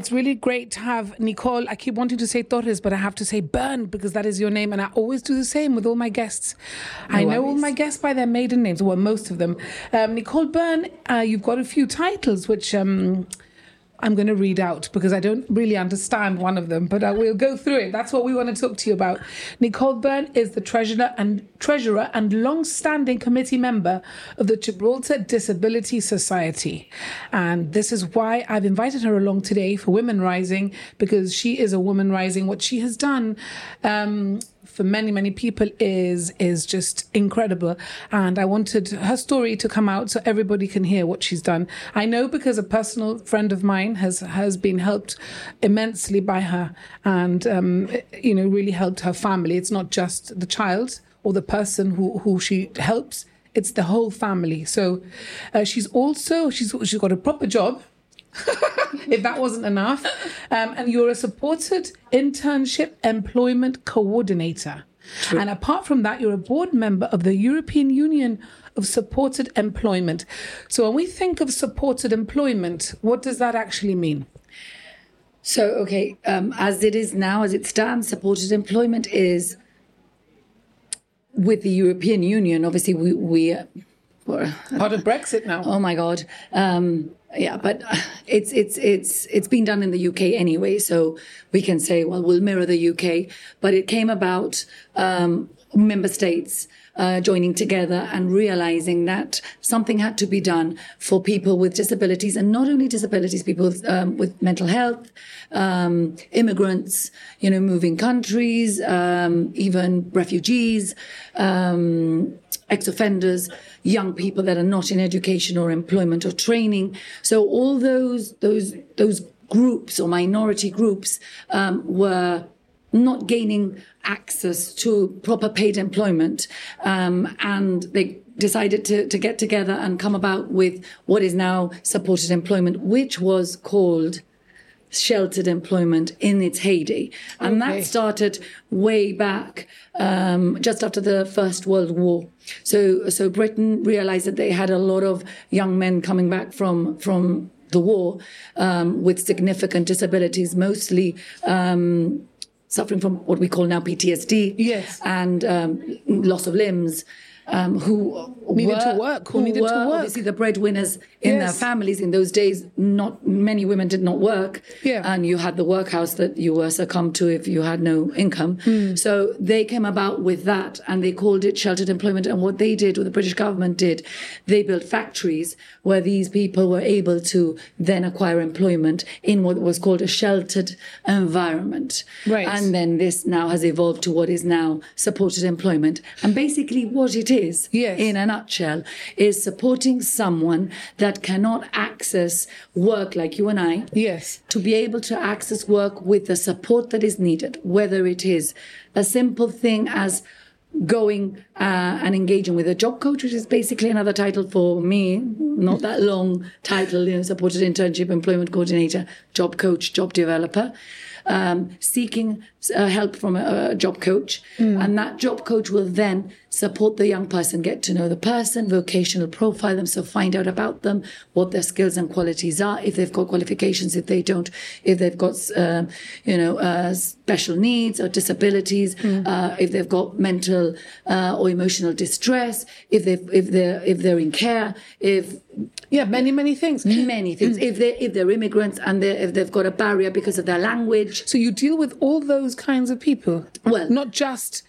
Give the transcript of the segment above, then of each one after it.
It's really great to have Nicole. I keep wanting to say Torres, but I have to say Byrne because that is your name, and I always do the same with all my guests. No I know all my guests by their maiden names, well, most of them. Um, Nicole Byrne, uh, you've got a few titles which. Um, I'm going to read out because I don't really understand one of them, but I will go through it. That's what we want to talk to you about. Nicole Byrne is the treasurer and treasurer and long-standing committee member of the Gibraltar Disability Society, and this is why I've invited her along today for Women Rising because she is a woman rising. What she has done. Um, for many many people is is just incredible. And i wanted her story to come out so everybody can hear what she's done. I know because a personal friend of mine has has been helped immensely by her and um, you know really helped her family. It's not just the child or the person who who she helps it's the whole family. So uh, she's also she's she's got a proper job if that wasn't enough. Um, and you're a supported internship employment coordinator. And apart from that, you're a board member of the European Union of Supported Employment. So when we think of supported employment, what does that actually mean? So, okay, um, as it is now, as it stands, supported employment is with the European Union. Obviously, we, we Part of Brexit now. oh my God, um, yeah, but it's it's it's it's been done in the UK anyway, so we can say, well, we'll mirror the UK. But it came about um, member states uh, joining together and realizing that something had to be done for people with disabilities, and not only disabilities, people with, um, with mental health, um, immigrants, you know, moving countries, um, even refugees, um, ex-offenders, young people that are not in education or employment or training. So all those those those groups or minority groups um, were not gaining access to proper paid employment, um, and they decided to, to get together and come about with what is now supported employment, which was called sheltered employment in its heyday. And Okay. that started way back um, just after the First World War. So, so Britain realized that they had a lot of young men coming back from, from the war um, with significant disabilities, mostly um, suffering from what we call now PTSD. Yes. And um, loss of limbs. Um, who Needed to work, who needed to work. Obviously, the breadwinners in their families in those days. Not many women did not work, Yeah. and you had the workhouse that you were succumbed to if you had no income. Hmm. So they came about with that, and they called it sheltered employment. And what they did, what the British government did, they built factories where these people were able to then acquire employment in what was called a sheltered environment. Right. And then this now has evolved to what is now supported employment. And basically, what it is, Yes. in a nutshell, is supporting someone that cannot access work like you and I Yes. to be able to access work with the support that is needed, whether it is a simple thing as going uh, and engaging with a job coach, which is basically another title for me, not that long title, you know, supported internship employment coordinator, job coach, job developer. Um, seeking uh, help from a, a job coach, and that job coach will then support the young person, get to know the person, vocational profile them, so find out about them, what their skills and qualities are, if they've got qualifications, if they don't, if they've got, um, you know, uh, special needs or disabilities, uh, if they've got mental uh, or emotional distress, if they if they're if they're in care, if Yeah, many, many things. many things, if they if they're immigrants and they if they've got a barrier because of their language, So you deal with all those kinds of people. Well- not just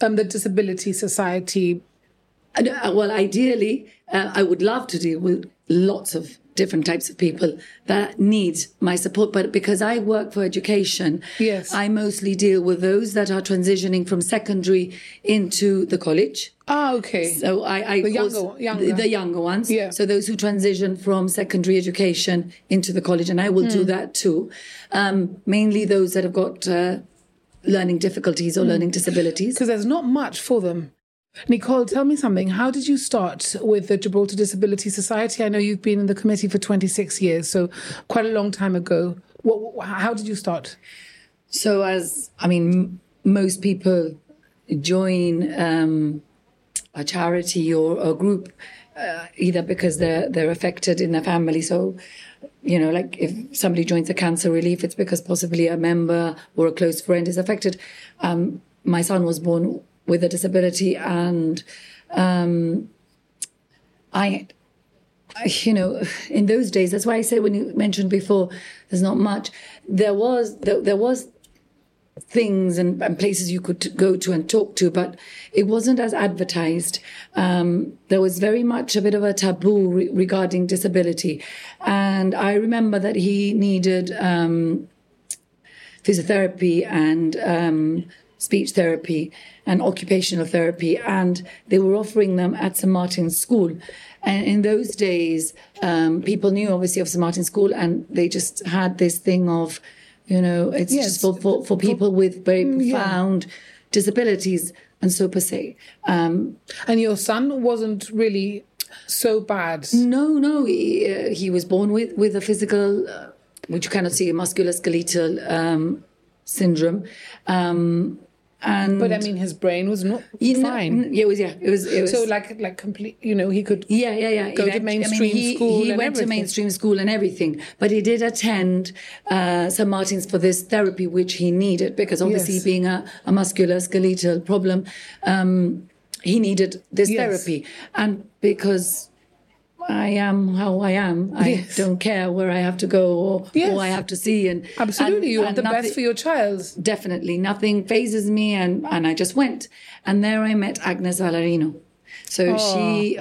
um, the Disability Society. And, uh, well, ideally, uh, I would love to deal with lots of different types of people that need my support. But because I work for education, Yes. I mostly deal with those that are transitioning from secondary into the college. Ah, okay. So I, I The younger- younger. The, the younger ones. Yeah. So those who transition from secondary education into the college, and I will Hmm. do that too. Um, mainly those that have got uh, learning difficulties Hmm. or learning disabilities. because there's not much for them. Nicole, tell me something. How did you start with the Gibraltar Disability Society? I know you've been in the committee for 26 years, so quite a long time ago. What, how did you start? So, as I mean, most people join um, a charity or a group uh, either because they're they're affected in their family. So, you know, like if somebody joins a cancer relief, it's because possibly a member or a close friend is affected. Um, my son was born with a disability, and um, I you know, in those days, that's why I said when you mentioned before, there's not much. There was there, there was things and, and, places you could go to and talk to, but it wasn't as advertised. Um, there was very much a bit of a taboo re- regarding disability, and I remember that he needed um, physiotherapy and um, speech therapy and occupational therapy, and they were offering them at St Martin's School. And in those days, um, people knew obviously of St Martin's School, and they just had this thing of, you know, it's yes. just for, for, for people with very mm, profound yeah. disabilities, and so per se. Um, and your son wasn't really so bad. No, no, he, uh, he was born with with a physical, uh, which you cannot see, a musculoskeletal um, syndrome. Um, and but I mean, his brain was not you fine. Know, yeah, it was. Yeah, it was. It was so like like complete. You know, he could. Yeah, yeah, yeah. Go to mainstream I mean, he, school. He went everything. to mainstream school and everything, but he did attend uh, St Martin's for this therapy, which he needed because obviously yes. being a, a musculoskeletal problem, um, he needed this yes. therapy, and because I am how I am. I yes. don't care where I have to go or yes. who I have to see. And absolutely, and, you want the nothing, best for your child. Definitely, nothing phases me, and and I just went. And there I met Agnes Valarino. So oh. she,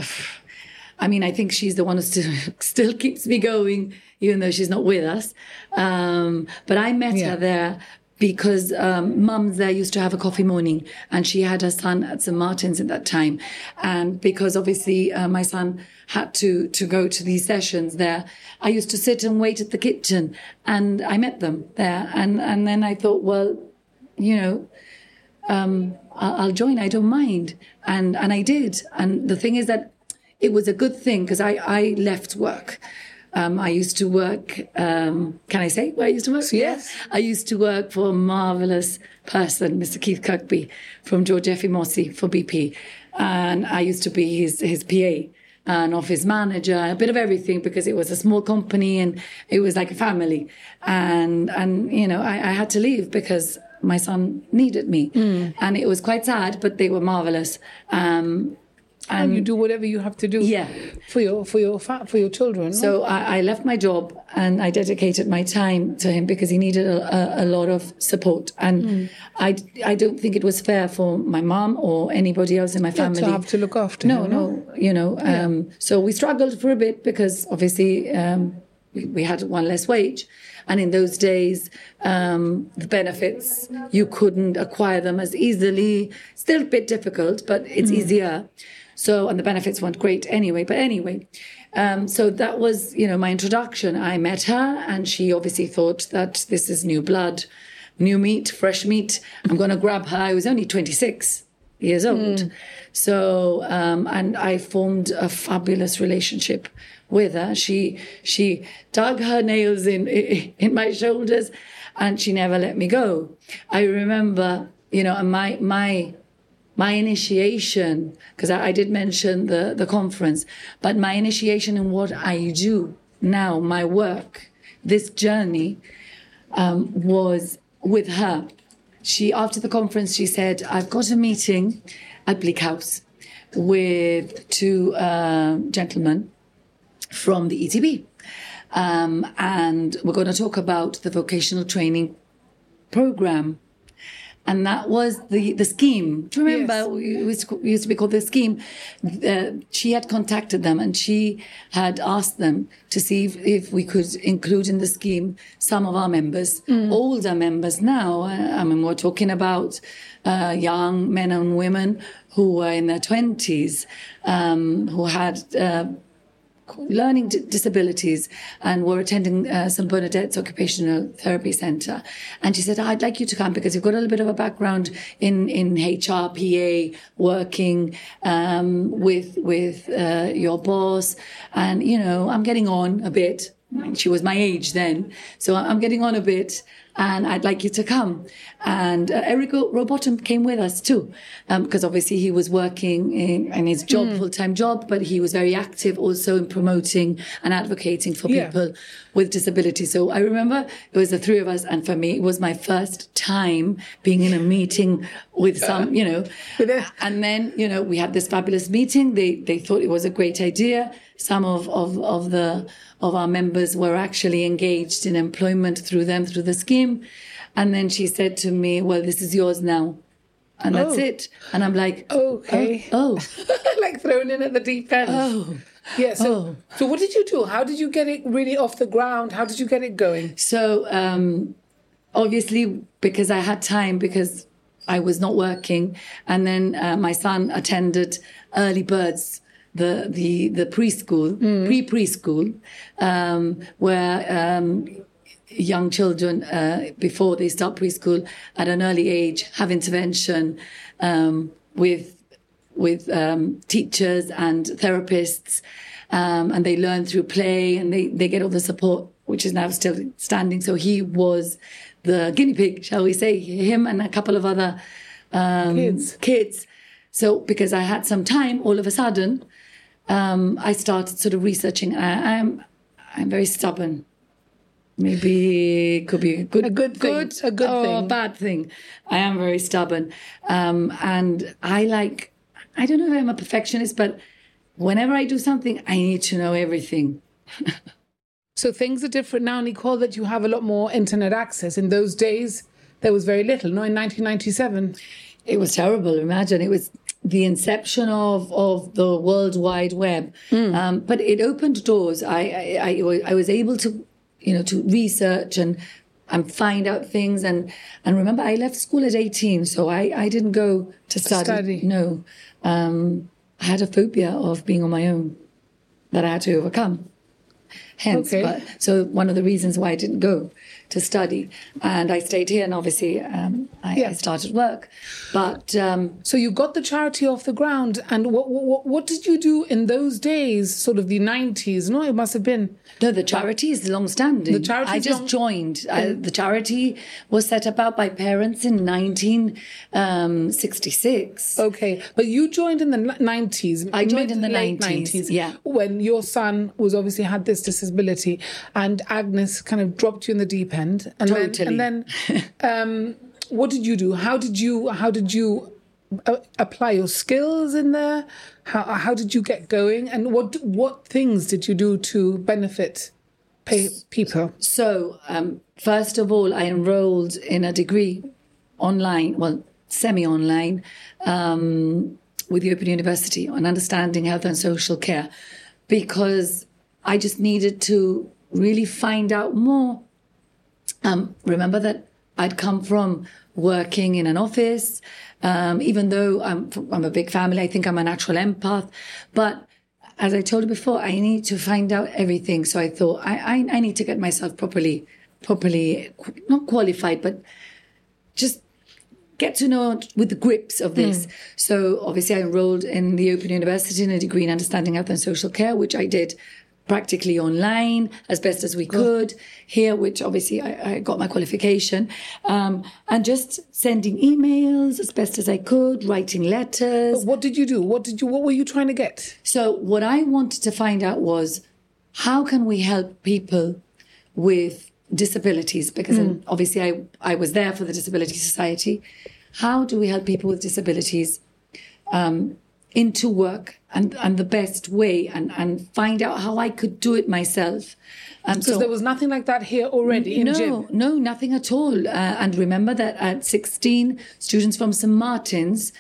I mean, I think she's the one who still still keeps me going, even though she's not with us. Um, but I met yeah. her there because um, mums there used to have a coffee morning and she had her son at St. Martin's at that time. And because obviously uh, my son had to, to go to these sessions there, I used to sit and wait at the kitchen and I met them there. And, and then I thought, well, you know, um, I'll, I'll join. I don't mind. And, and I did. And the thing is that it was a good thing because I, I left work. Um, I used to work. Um, can I say where I used to work? Yes. I used to work for a marvelous person, Mr. Keith Kirkby from George F. Mossey for BP, and I used to be his his PA and office manager, a bit of everything because it was a small company and it was like a family. And and you know, I, I had to leave because my son needed me, mm. and it was quite sad, but they were marvelous. Um, and, and, you do whatever you have to do yeah. for your for your for your children. So I, I, left my job and I dedicated my time to him because he needed a, a, a lot of support. And mm. I I don't think it was fair for my mom or anybody else in my family yeah, to have to look after. No, him, no, no, you know. Yeah. Um, so we struggled for a bit because obviously um, we, we had one less wage. And in those days, um, the benefits, you couldn't acquire them as easily. Still a bit difficult, but it's mm. easier. So, and the benefits weren't great anyway. But anyway, um, so that was, you know, my introduction. I met her and she obviously thought that this is new blood, new meat, fresh meat. I'm going to grab her. I was only 26 years old. Mm. So, um, and I formed a fabulous relationship with her. She, she dug her nails in, in my shoulders and she never let me go. I remember, you know, my, my, my initiation, because I, I, did mention the, the conference, but my initiation in what I do now, my work, this journey, um, was with her. She, after the conference, she said, I've got a meeting at Bleak House with two uh, gentlemen from the ETB. Um, and we're going to talk about the vocational training program and that was the the scheme. Do you remember? Yes. It used to be called the scheme. Uh, she had contacted them and she had asked them to see if, if we could include in the scheme some of our members, mm. older members now. I mean, we're talking about uh, young men and women who were in their twenties, um, who had. Uh, learning disabilities and were attending uh, St. Bernadette's Occupational Therapy Centre. And she said, I'd like you to come because you've got a little bit of a background in, in HR, PA, working um, with, with uh, your boss. And, you know, I'm getting on a bit. She was my age then. So I'm getting on a bit. and I'd like you to come. And uh, Eric Rowbottom came with us too, because um, obviously he was working in, in his job, mm. full time job, but he was very active also in promoting and advocating for yeah. people with disabilities. So I remember it was the three of us, and for me, it was my first time being in a meeting with some, you know, and then you know we had this fabulous meeting. They they thought it was a great idea. Some of of of the of our members were actually engaged in employment through them through the scheme. And then she said to me, Well, this is yours now. And oh. that's it. And I'm like, Okay. Oh. oh. like thrown in at the deep end. Oh. Yeah. So, oh. so what did you do? How did you get it really off the ground? How did you get it going? So, um, obviously, because I had time, because I was not working, and then uh, my son attended early birds the the the preschool, mm. pre preschool, um, where um, young children uh, before they start preschool at an early age have intervention um, with with um, teachers and therapists, um, and they learn through play and they they get all the support, which is now still standing. So he was the guinea pig, shall we say? Him and a couple of other um, kids. kids. So because I had some time, all of a sudden, um, I started sort of researching. I, I'm, I'm very stubborn. Maybe it could be a good, a good, thing. good, a good oh, thing, a bad thing. I am very stubborn, um, and I like. I don't know if I'm a perfectionist, but whenever I do something, I need to know everything. so things are different now, Nicole. That you have a lot more internet access. In those days, there was very little. No, in 1997, it was terrible. Imagine it was the inception of, of the World Wide Web. Mm. Um, but it opened doors. I, I, I, I was able to, you know, to research and and find out things. And and remember I left school at 18 so I I didn't go to study, study. no. Um, I had a phobia of being on my own that I had to overcome. Hence okay. but so one of the reasons why I didn't go to study. And I stayed here, and obviously um, I, yeah. I, started work. But um, so you got the charity off the ground, and what, what, what did you do in those days, sort of the nineties? No, it must have been. No, the charity is long standing. The charity. I just long- joined. I, the charity was set up by parents in 1966. Um, okay, but you joined in the nineties. I joined in the nineties. Yeah, when your son was obviously had this disability, and Agnes kind of dropped you in the deep end and totally. then, and then um, what did you do? How did you how did you uh, apply your skills in there? How how did you get going? And what what things did you do to benefit pay people? So um, first of all, I enrolled in a degree online, well, semi-online. Um, with the Open University on understanding health and social care because I just needed to really find out more um, remember that I'd come from working in an office, um, even though I'm, I'm a big family, I think I'm a natural empath. But as I told you before, I need to find out everything. So I thought I, I, I need to get myself properly, properly, not qualified, but just get to know with the grips of this. Mm. So obviously I enrolled in the Open University in a degree in understanding health and social care, which I did practically online as best as we could here, which obviously I, I got my qualification, um, and just sending emails as best as I could, writing letters. But what did you do? What did you? What were you trying to get? So what I wanted to find out was how can we help people with disabilities? Because mm. obviously I I was there for the Disability Society. How do we help people with disabilities? Um, into work and, and the best way and, and find out how I could do it myself. Because so, there was nothing like that here already no, gym. No, nothing at all. Uh, and remember that at 16, students from St. Martin's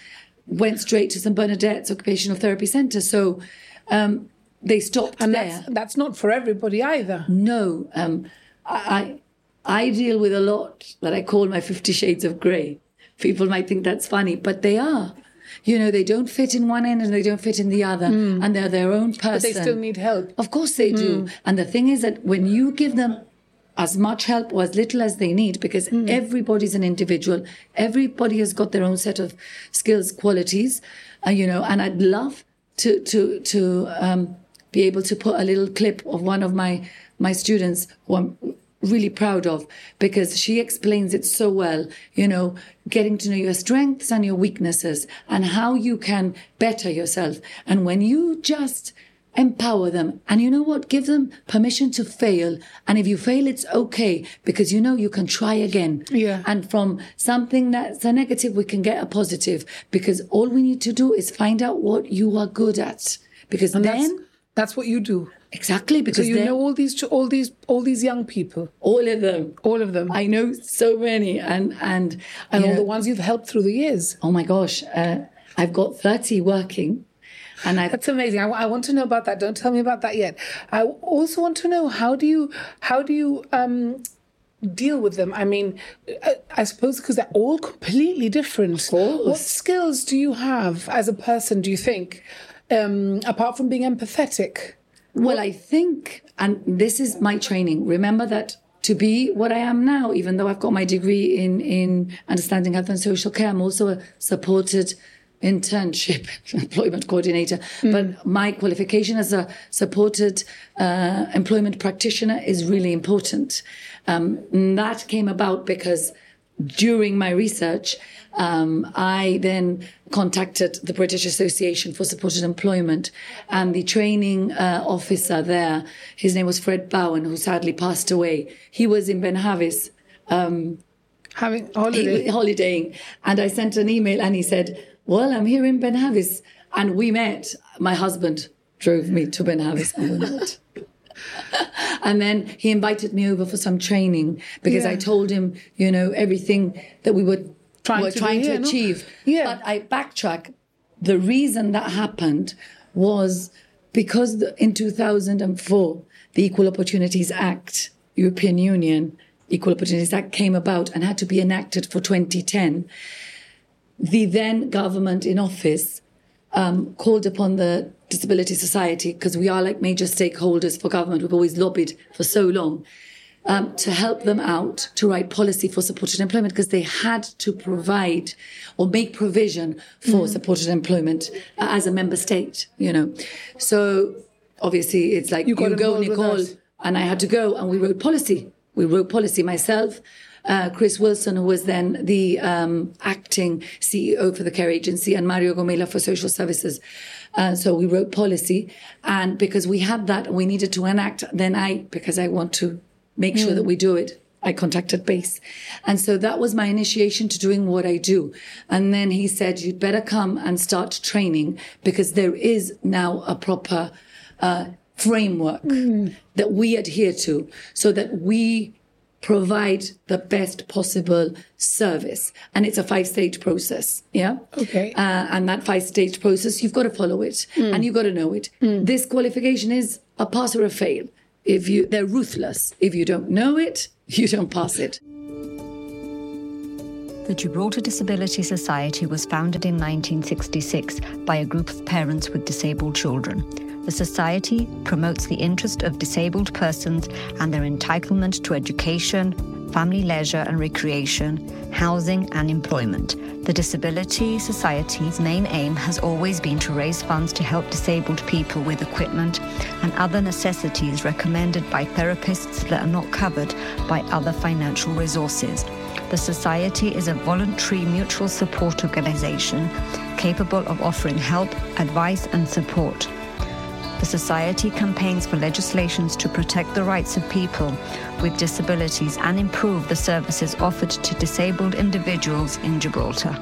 went straight to St. Bernadette's Occupational Therapy Centre. So um, they stopped and there. That's, that's not for everybody either. No. Um, I, I deal with a lot that I call my 50 shades of grey. People might think that's funny, but they are you know, they don't fit in one end and they don't fit in the other, mm. and they're their own person. But they still need help. Of course they do. Mm. And the thing is that when you give them as much help or as little as they need, because mm. everybody's an individual, everybody has got their own set of skills, qualities, uh, you know, and I'd love to to to um, be able to put a little clip of one of my my students who I'm really proud of because she explains it so well, you know, getting to know your strengths and your weaknesses and how you can better yourself. And when you just empower them and you know what? Give them permission to fail. And if you fail, it's okay because you know you can try again. Yeah. And from something that's a negative, we can get a positive because all we need to do is find out what you are good at because And then that's, that's what you do. Exactly So because you know all these all these all these young people, all of them all of them, I know so many, and and and all know, the ones you've helped through the years. Oh my gosh, uh, I've got thirty working, and I That's amazing. I, I want to know about that. Don't tell me about that yet. I also want to know how do you how do you um, deal with them? I mean, I, I suppose because they're all completely different. course. What skills do you have as a person? Do you think, um, apart from being empathetic? Well, I think, and this is my training. Remember that to be what I am now, even though I've got my degree in in understanding health and social care, I'm also a supported internship employment coordinator but my qualification as a supported uh, employment practitioner is really important um, and that came about because during my research, um, I then contacted the British Association for Supported Employment and the training uh, officer there. His name was Fred Bowen, who sadly passed away. He was in Benahavís Having he- holidaying, and I sent an email, and he said, "Well, I'm here in Benahavís," and we met. My husband drove me to Benahavís, and we met. And then he invited me over for some training because I told him, you know, everything that we were Trying were to trying to here, no? achieve. Yeah. But I backtrack. The reason that happened was because the, in 2004, the Equal Opportunities Act, European Union Equal Opportunities Act came about and had to be enacted for 2010. The then government in office um, called upon the Disability Society, because we are like major stakeholders for government, we've always lobbied for so long, um, to help them out to write policy for supported employment because they had to provide or make provision for supported employment uh, as a member state, you know. So obviously it's like you, got go, Nicole, and I had to go and we wrote policy. We wrote policy myself. Uh, Chris Wilson, who was then the um, acting CEO for the care agency, and Mario Gomela for social services. Uh, so we wrote policy, and because we had that, we needed to enact. Then I, because I want to make sure that we do it, I contacted BASE, and so that was my initiation to doing what I do. And then he said, "You'd better come and start training because there is now a proper." Uh, framework that we adhere to so that we provide the best possible service. And it's a five stage process. Yeah. Okay. Uh, and that five stage process, you've got to follow it and you've got to know it. This qualification is a pass or a fail. If you, they're ruthless. If you don't know it, you don't pass it. The Gibraltar Disability Society was founded in 1966 by a group of parents with disabled children. The Society promotes the interest of disabled persons and their entitlement to education, family leisure and recreation, housing, and employment. The Disability Society's main aim has always been to raise funds to help disabled people with equipment and other necessities recommended by therapists that are not covered by other financial resources. The Society is a voluntary mutual support organization capable of offering help, advice, and support. The Society campaigns for legislations to protect the rights of people with disabilities and improve the services offered to disabled individuals in Gibraltar.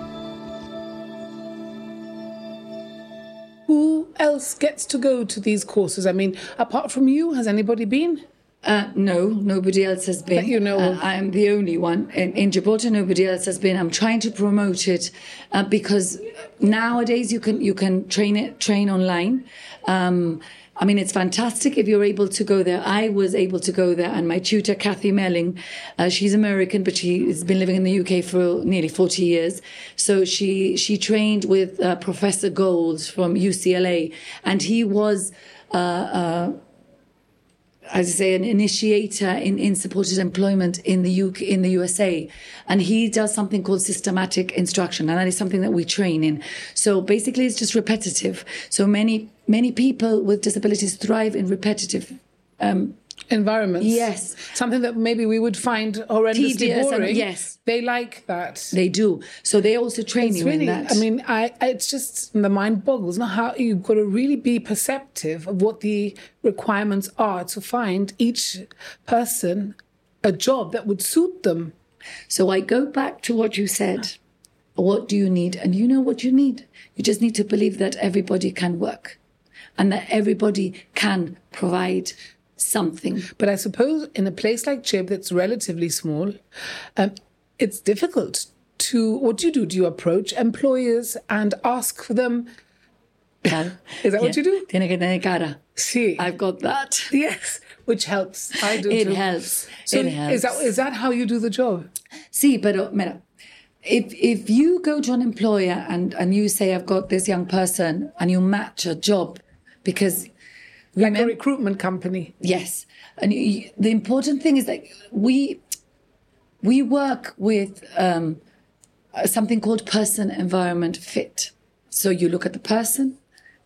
Who else gets to go to these courses? I mean, apart from you, has anybody been? Uh, no, nobody else has been. That you know Uh. I'm the only one. In, in Gibraltar, nobody else has been. I'm trying to promote it uh, because nowadays you can you can train it train online. Um, I mean, it's fantastic if you're able to go there. I was able to go there, and my tutor, Kathy Melling, uh, she's American, but she has been living in the UK for nearly 40 years. So she she trained with uh, Professor Gold from UCLA, and he was. Uh, uh, as I say, an initiator in, in supported employment in the UK, in the USA, and he does something called systematic instruction, and that is something that we train in. So basically, it's just repetitive. So many many people with disabilities thrive in repetitive um, environments. Yes. Something that maybe we would find horrendously Tedious and- boring. yes. They like that. They do. So they also train It's you really, in that. I mean, I, I it's just the mind boggles. Not how you've got to really be perceptive of what the requirements are to find each person a job that would suit them. So I go back to what you said. What do you need? And you know what you need. You just need to believe that everybody can work and that everybody can provide something. But I suppose in a place like Jib that's relatively small, um, it's difficult to. What do you do? Do you approach employers and ask for them? Claro. Is that what you do? Tiene que tener cara. See, I've got that. yes, which helps. I do It too. helps. So it helps. is that is that how you do the job? See, pero mira, if if you go to an employer and and you say I've got this young person and you match a job because Like a recruitment company. yes, and you, the important thing is that we we work with um, something called person environment fit. So you look at the person,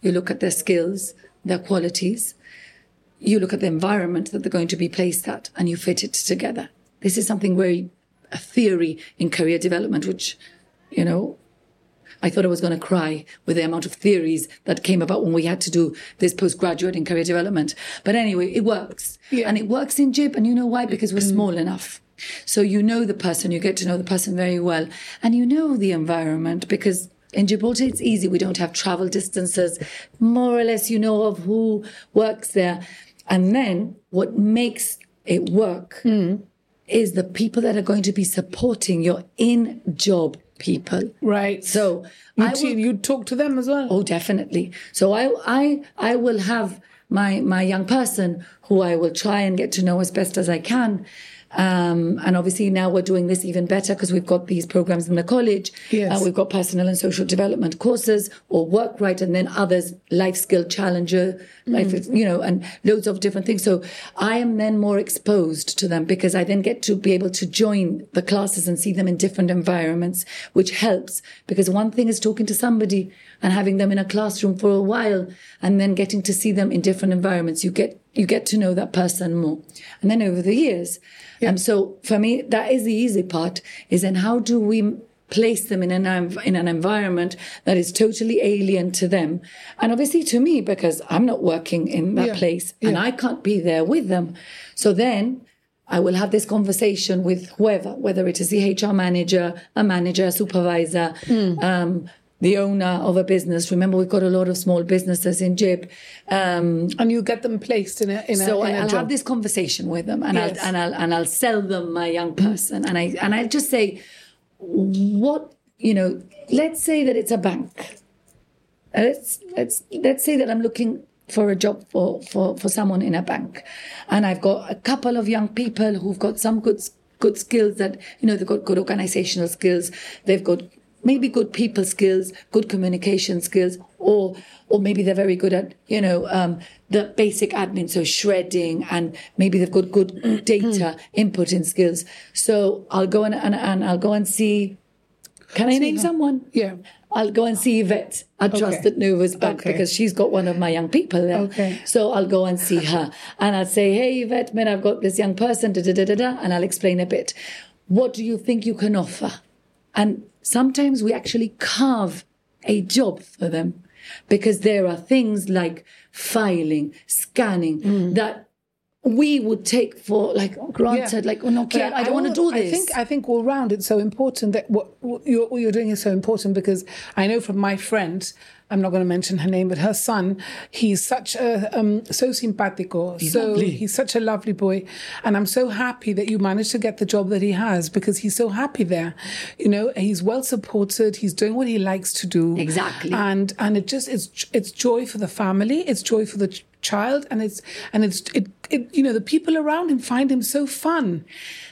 you look at their skills, their qualities, you look at the environment that they're going to be placed at, and you fit it together. This is something very a theory in career development, which, you know, I thought I was going to cry with the amount of theories that came about when we had to do this postgraduate in career development. But anyway, it works. Yeah. And it works in JIB. And you know why? Because we're mm. small enough. So you know the person, you get to know the person very well. And you know the environment because in Gibraltar, it's easy. We don't have travel distances. More or less, you know of who works there. And then what makes it work mm. is the people that are going to be supporting your in job people. Right. So you, I te- will- you talk to them as well. Oh, definitely. So I, I, I will have my my young person who I will try and get to know as best as I can. Um, and obviously now we're doing this even better because we've got these programs in the college. Yes. Uh, we've got personal and social development courses or work right and then others, life skill challenger, life, you know, and loads of different things. So I am then more exposed to them because I then get to be able to join the classes and see them in different environments, which helps because one thing is talking to somebody and having them in a classroom for a while and then getting to see them in different environments. You get, you get to know that person more. And then over the years, and so for me, that is the easy part is then how do we place them in an, in an environment that is totally alien to them. And obviously to me, because I'm not working in that Yeah. place and I can't be there with them. So then I will have this conversation with whoever, whether it is the HR manager, a manager, a supervisor, um, the owner of a business. Remember, we've got a lot of small businesses in Jib. Um, and you get them placed in a in a, so in I, a I'll job. have this conversation with them, and Yes. I'll and I'll and I'll sell them my young person, and I and I'll just say, what you know. Let's say that it's a bank. Let's let's let's say that I'm looking for a job for for for someone in a bank, and I've got a couple of young people who've got some good good skills that you know they've got good organizational skills, they've got maybe good people skills, good communication skills, or or maybe they're very good at you know um, the basic admin, so shredding, and maybe they've got good data inputting skills. So I'll go and, and, and I'll go and see. Can I name someone? Yeah. I'll go and see Yvette at Trusted Novus Bank Okay. because she's got one of my young people there. Okay. So I'll go and see her and I'll say, Hey, Yvette, man, I've got this young person, da da da da da, and I'll explain a bit. What do you think you can offer? And sometimes we actually carve a job for them because there are things like filing, scanning Mm. that we would take for like granted, like, oh no, But kid, I, don't want to do this. I think I think all round it's so important that what, what, you're, what you're doing is so important because I know from my friend, I'm not going to mention her name, but her son, he's such a um, so simpático, so lovely. he's such a lovely boy, and I'm so happy that you managed to get the job that he has because he's so happy there. You know, he's well supported. He's doing what he likes to do. Exactly. and and it just it's it's joy for the family. It's joy for the ch- child, and it's and it's it, it you know the people around him find him so fun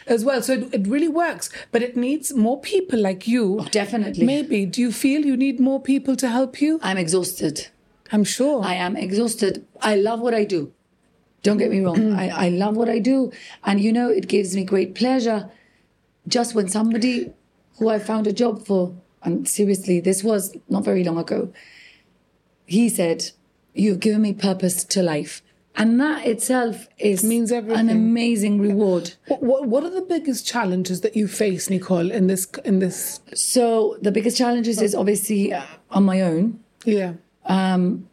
as well. So it, it really works, but it needs more people like you. Oh, definitely. Maybe. Do you feel you need more people to help you? I'm exhausted. I'm sure. I am exhausted. I love what I do. Don't get me wrong. I, I love what I do. And you know, it gives me great pleasure just when somebody who I found a job for, and seriously, this was not very long ago, he said, You've given me purpose to life. And that itself is Means an amazing reward. What, what what are the biggest challenges that you face, Nicole, in this in this? So the biggest challenges is obviously uh, on my own, Yeah. Um,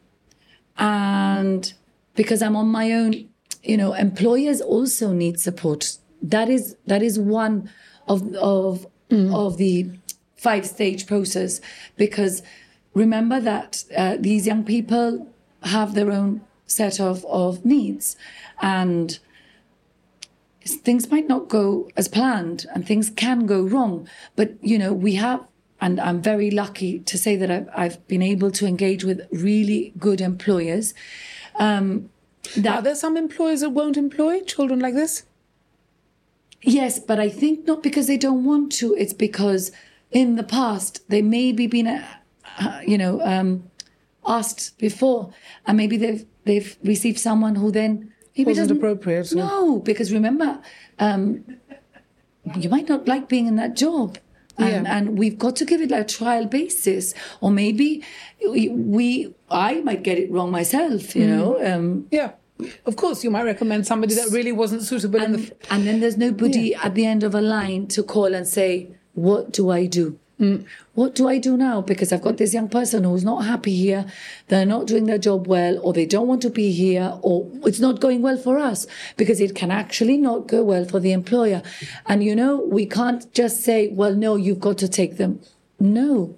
and because I'm on my own, you know, employers also need support. That is that is one of of of the five stage process because remember that uh, these young people have their own set of of needs. And things might not go as planned and things can go wrong. But you know we have and i'm very lucky to say that i've, I've been able to engage with really good employers. Um, Are there some employers that won't employ children like this? yes but i think not because they don't want to. It's because in the past they maybe been uh, you know um, asked before and maybe they've they've received someone who then maybe Wasn't doesn't- appropriate, or- no because remember um, you might not like being in that job and, Yeah. and we've got to give it like a trial basis or maybe we, i might get it wrong myself you know um, Yeah. Of course, you might recommend somebody that really wasn't suitable in the. and, and then there's nobody at the end of a line to call and say, What do I do? What do I do now? Because I've got this young person who's not happy here, they're not doing their job well, or they don't want to be here, or it's not going well for us because it can actually not go well for the employer. And you know, we can't just say, Well, no, you've got to take them. No,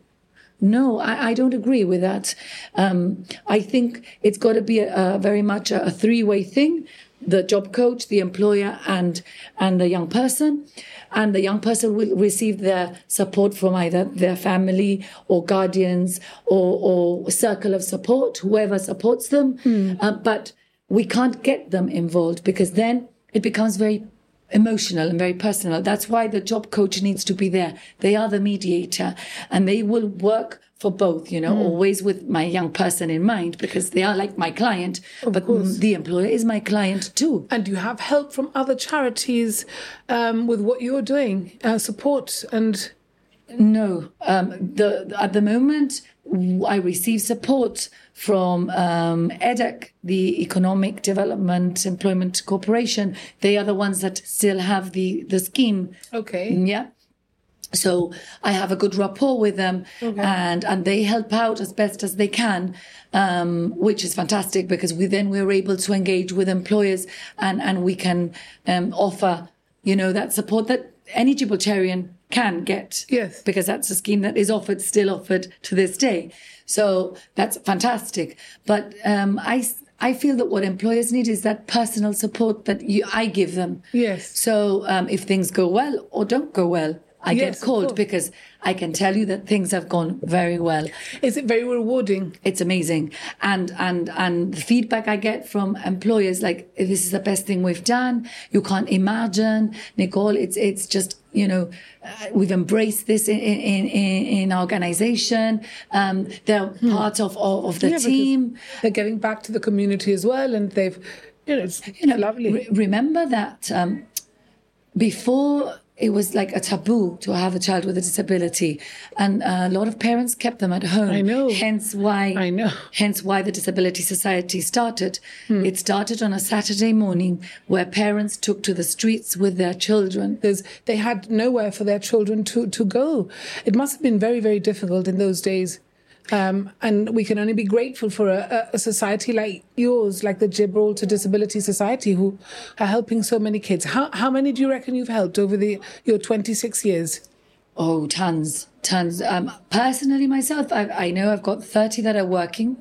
no, I, I don't agree with that. Um, I think it's got to be a, a very much a, a three-way thing: the job coach, the employer, and and the young person. And the young person will receive their support from either their family or guardians or, or circle of support, whoever supports them. Uh, but we can't get them involved because then it becomes very emotional and very personal. That's why the job coach needs to be there. They are the mediator and they will work for both, you know, always with my young person in mind because they are like my client, but the employer is my client too. And you have help from other charities um, with what you're doing, uh, support and. No, um, the at the moment I receive support from um, EDEC, the Economic Development Employment Corporation. They are the ones that still have the the scheme. Okay. Yeah. So I have a good rapport with them, and and they help out as best as they can, um, which is fantastic because we then we're able to engage with employers and and we can um, offer you know that support that any Gibraltarian can get. Yes. because that's a scheme that is offered still offered to this day. So that's fantastic. But um, I. I feel that what employers need is that personal support that you, I give them. Yes. So um, if things go well or don't go well, I Yes, get called because I can tell you that things have gone very well. Is it very rewarding? It's amazing, and and and the feedback I get from employers like this is the best thing we've done. You can't imagine, Nicole. It's it's just you know uh, we've embraced this in in in, in organization. Um, they're part of of, the Hmm. Yeah, team. They're giving back to the community as well, and they've, you know, it's you know, lovely. re- remember that um, before it was like a taboo to have a child with a disability, and a lot of parents kept them at home. I know. Hence why. I know. Hence why the Disability Society started. Hmm. It started on a Saturday morning where parents took to the streets with their children. because they had nowhere for their children to, to go. It must have been very, very difficult in those days. Um, and we can only be grateful for a, a- society like yours, like the Gibraltar Disability Society, who are helping so many kids. How, how many do you reckon you've helped over the your 26 years? Oh, tons, tons. Um, personally, myself, I, I know I've got 30 that are working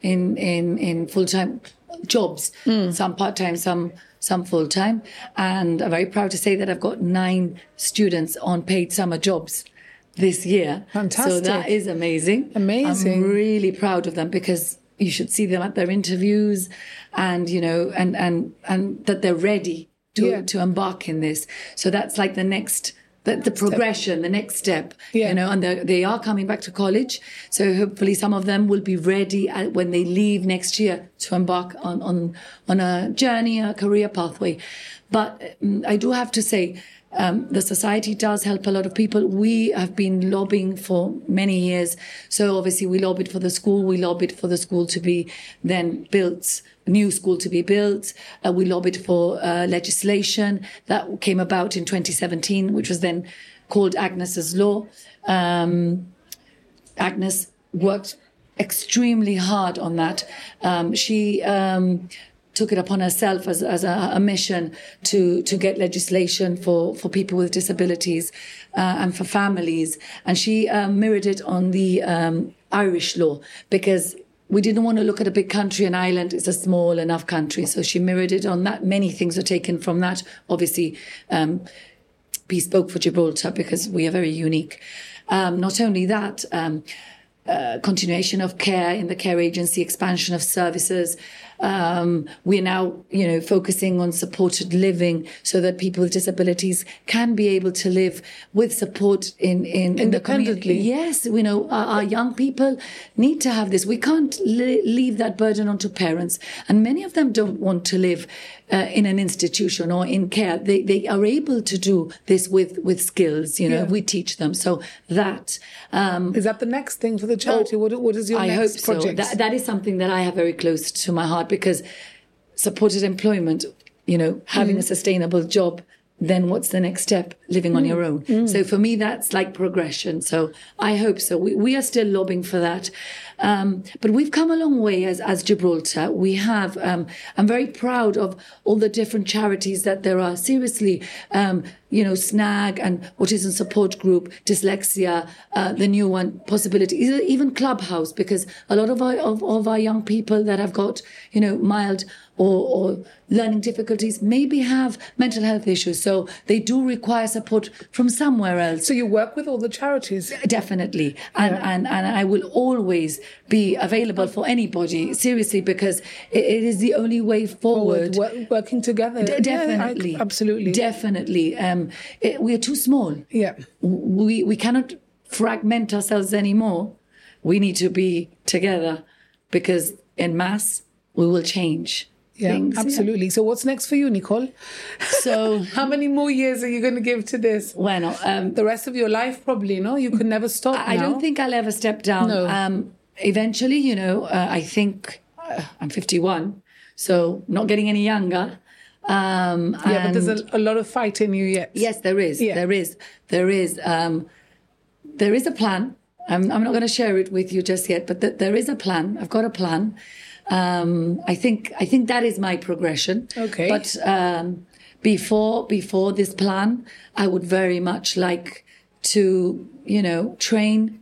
in in in full time jobs. Some part time, some some full time, and I'm very proud to say that I've got nine students on paid summer jobs this year. So that is amazing. Amazing. I'm really proud of them because you should see them at their interviews, and you know, and and and that they're ready to Yeah. to embark in this. So that's like the next. The, the progression, the next step, Yeah. you know, and they are coming back to college. So hopefully some of them will be ready at, when they leave next year to embark on, on, on a journey, a career pathway. But um, I do have to say, um, the society does help a lot of people. We have been lobbying for many years. So obviously we lobbied for the school. We lobbied for the school to be then built, new school to be built. Uh, we lobbied for uh, legislation that came about in 2017, which was then called Agnes's Law. Um, Agnes worked extremely hard on that. Um, she um, took it upon herself as, as a, a, mission to to get legislation for for people with disabilities uh, and for families, and she um, mirrored it on the um, Irish law because. We didn't want to look at a big country, and Ireland is a small enough country. So she mirrored it on that. Many things are taken from that. Obviously, um, bespoke for Gibraltar because we are very unique. Um, not only that, um, uh, continuation of care in the care agency, expansion of services. Um, we're now, you know, focusing on supported living so that people with disabilities can be able to live with support in, in, in the community. Yes, you know, our, our, young people need to have this. We can't li- leave that burden onto parents. And many of them don't want to live uh, in an institution or in care. They, they are able to do this with, with skills, you know, yeah. we teach them. So that. Um, is that the next thing for the charity? Oh, what, what is your I next hope project? So. That, that is something that I have very close to my heart because supported employment, you know, having mm. a sustainable job then what's the next step? Living on mm. your own. Mm. So for me, that's like progression. So I hope so. We, we are still lobbying for that. Um, but we've come a long way as, as Gibraltar. We have, um, I'm very proud of all the different charities that there are. Seriously, um, you know, SNAG and Autism Support Group, Dyslexia, uh, the new one, Possibility, even Clubhouse, because a lot of our, of, of our young people that have got, you know, mild or, or learning difficulties maybe have mental health issues. So they do require support from somewhere else. So you work with all the charities? Definitely. And, yeah. and, and I will always be available for anybody, seriously, because it, it is the only way forward. forward working together. D- definitely. Yeah, I, absolutely. Definitely. Um, it, we are too small. Yeah. We, we cannot fragment ourselves anymore. We need to be together because in mass, we will change yeah, things. Absolutely. Yeah. So what's next for you, Nicole? So how many more years are you going to give to this? Well, um, the rest of your life, probably. No, you could never stop. I, I don't think I'll ever step down. No. Um, eventually, you know, uh, I think uh, I'm 51, so not getting any younger. Um, yeah, but there's a, a, lot of fight in you yet. Yes, there is. Yeah. There is. There is. Um, there is a plan. I'm, I'm not going to share it with you just yet, but th- there is a plan. I've got a plan. Um, I think I think that is my progression. Okay. But um, before before this plan, I would very much like to you know train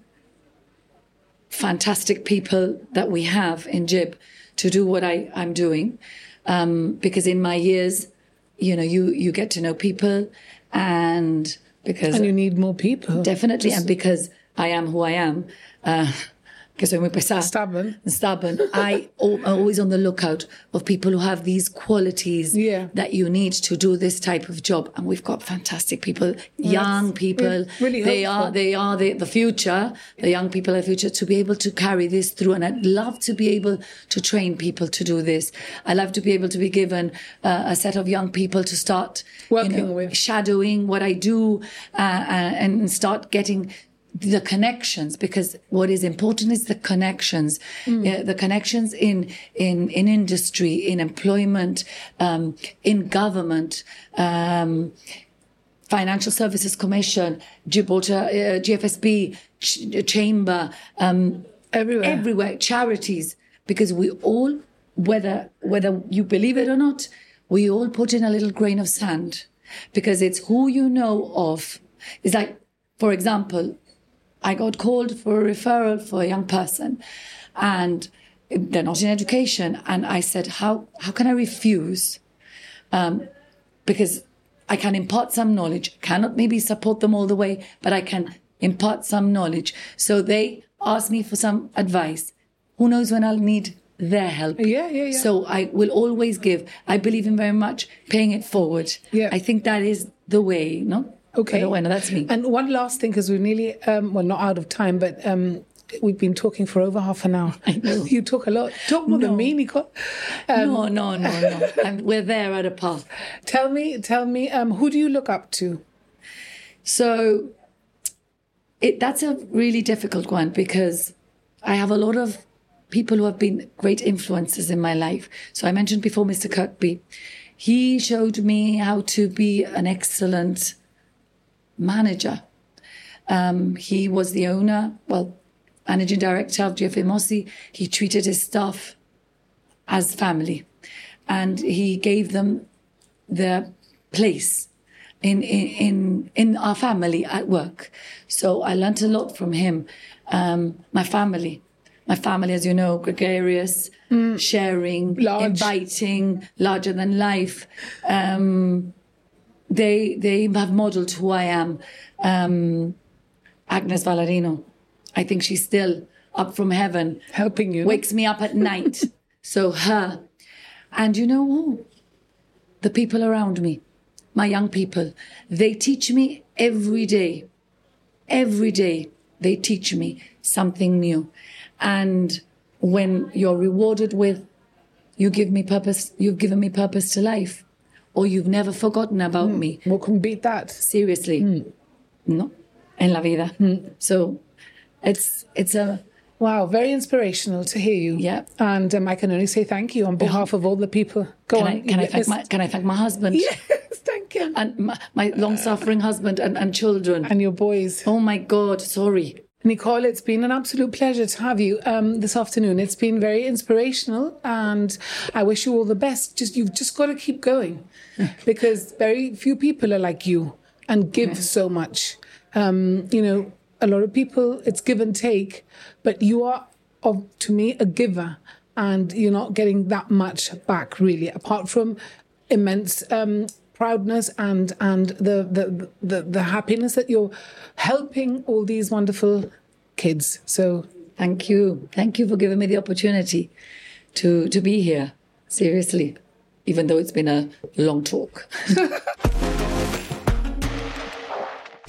fantastic people that we have in Jib to do what I, I'm doing. Um, because in my years, you know, you, you get to know people and because. And you need more people. Definitely. Just... And because I am who I am, uh, que soy muy pesada. Stubborn. Stubborn. I am always on the lookout of people who have these qualities yeah. that you need to do this type of job. And we've got fantastic people, young people. Really they are they are the, the future. The young people are the future to be able to carry this through. And I'd love to be able to train people to do this. I love to be able to be given uh, a set of young people to start working you know, with, shadowing what I do, uh, uh, and start getting the connections because what is important is the connections. Mm. yeah, the connections in in in industry in employment um, in government um, financial services commission gibraltar uh, gfsb ch- chamber um, everywhere. everywhere charities because we all whether whether you believe it or not we all put in a little grain of sand because it's who you know of. It's like for example I got called for a referral for a young person and they're not in education. And I said, how, how can I refuse? Um, because I can impart some knowledge, cannot maybe support them all the way, but I can impart some knowledge. So they asked me for some advice. Who knows when I'll need their help. Yeah, yeah, yeah. So I will always give. I believe in very much paying it forward. Yeah. I think that is the way, no? Okay. Well, no, that's me. And one last thing, because we're nearly, um, well, not out of time, but um, we've been talking for over half an hour. I know. You talk a lot. Talk more no. than me, Nicole. Um, no, no, no, no. we're there at a path. Tell me, tell me, um, who do you look up to? So it that's a really difficult one because I have a lot of people who have been great influences in my life. So I mentioned before Mr. Kirkby. He showed me how to be an excellent manager. Um, he was the owner, well, managing director of GFA Mossy. He treated his staff as family and he gave them their place in, in, in, in our family at work. So I learned a lot from him. Um, my family, my family, as you know, gregarious, mm. sharing, Large. inviting, larger than life. Um, they they have modeled who I am. Um, Agnes Valarino, I think she's still up from heaven, helping you, wakes me up at night. so her, and you know who? The people around me, my young people, they teach me every day. Every day they teach me something new. And when you're rewarded with, you give me purpose, you've given me purpose to life, or you've never forgotten about mm. me. What can beat that? Seriously. Mm. No. En la vida. Mm. So it's, it's a, Wow, very inspirational to hear you. Yeah, and um, I can only say thank you on behalf oh. of all the people. Go can on. I, can, I thank my, can I thank my husband? Yes, thank you. And my, my long-suffering husband and, and children. And your boys. Oh my God, sorry. Nicole, it's been an absolute pleasure to have you um, this afternoon. It's been very inspirational, and I wish you all the best. Just you've just got to keep going, because very few people are like you and give so much. Um, you know, a lot of people it's give and take, but you are, of to me, a giver, and you're not getting that much back really, apart from immense. Um, proudness and and the, the the the happiness that you're helping all these wonderful kids. So thank you, thank you for giving me the opportunity to to be here. Seriously, even though it's been a long talk.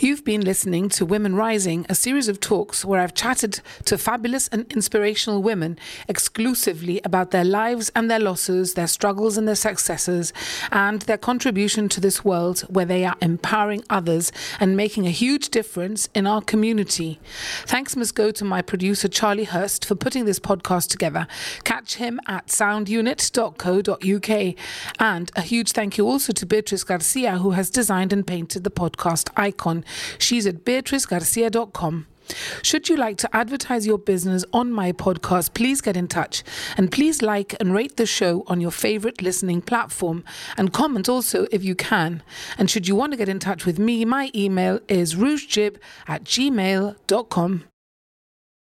You've been listening to Women Rising, a series of talks where I've chatted to fabulous and inspirational women exclusively about their lives and their losses, their struggles and their successes, and their contribution to this world where they are empowering others and making a huge difference in our community. Thanks must go to my producer Charlie Hurst for putting this podcast together. Catch him at soundunit.co.uk. And a huge thank you also to Beatrice Garcia, who has designed and painted the podcast icon. She's at beatricegarcia.com. Should you like to advertise your business on my podcast, please get in touch and please like and rate the show on your favorite listening platform and comment also if you can. And should you want to get in touch with me, my email is rougejib at gmail.com.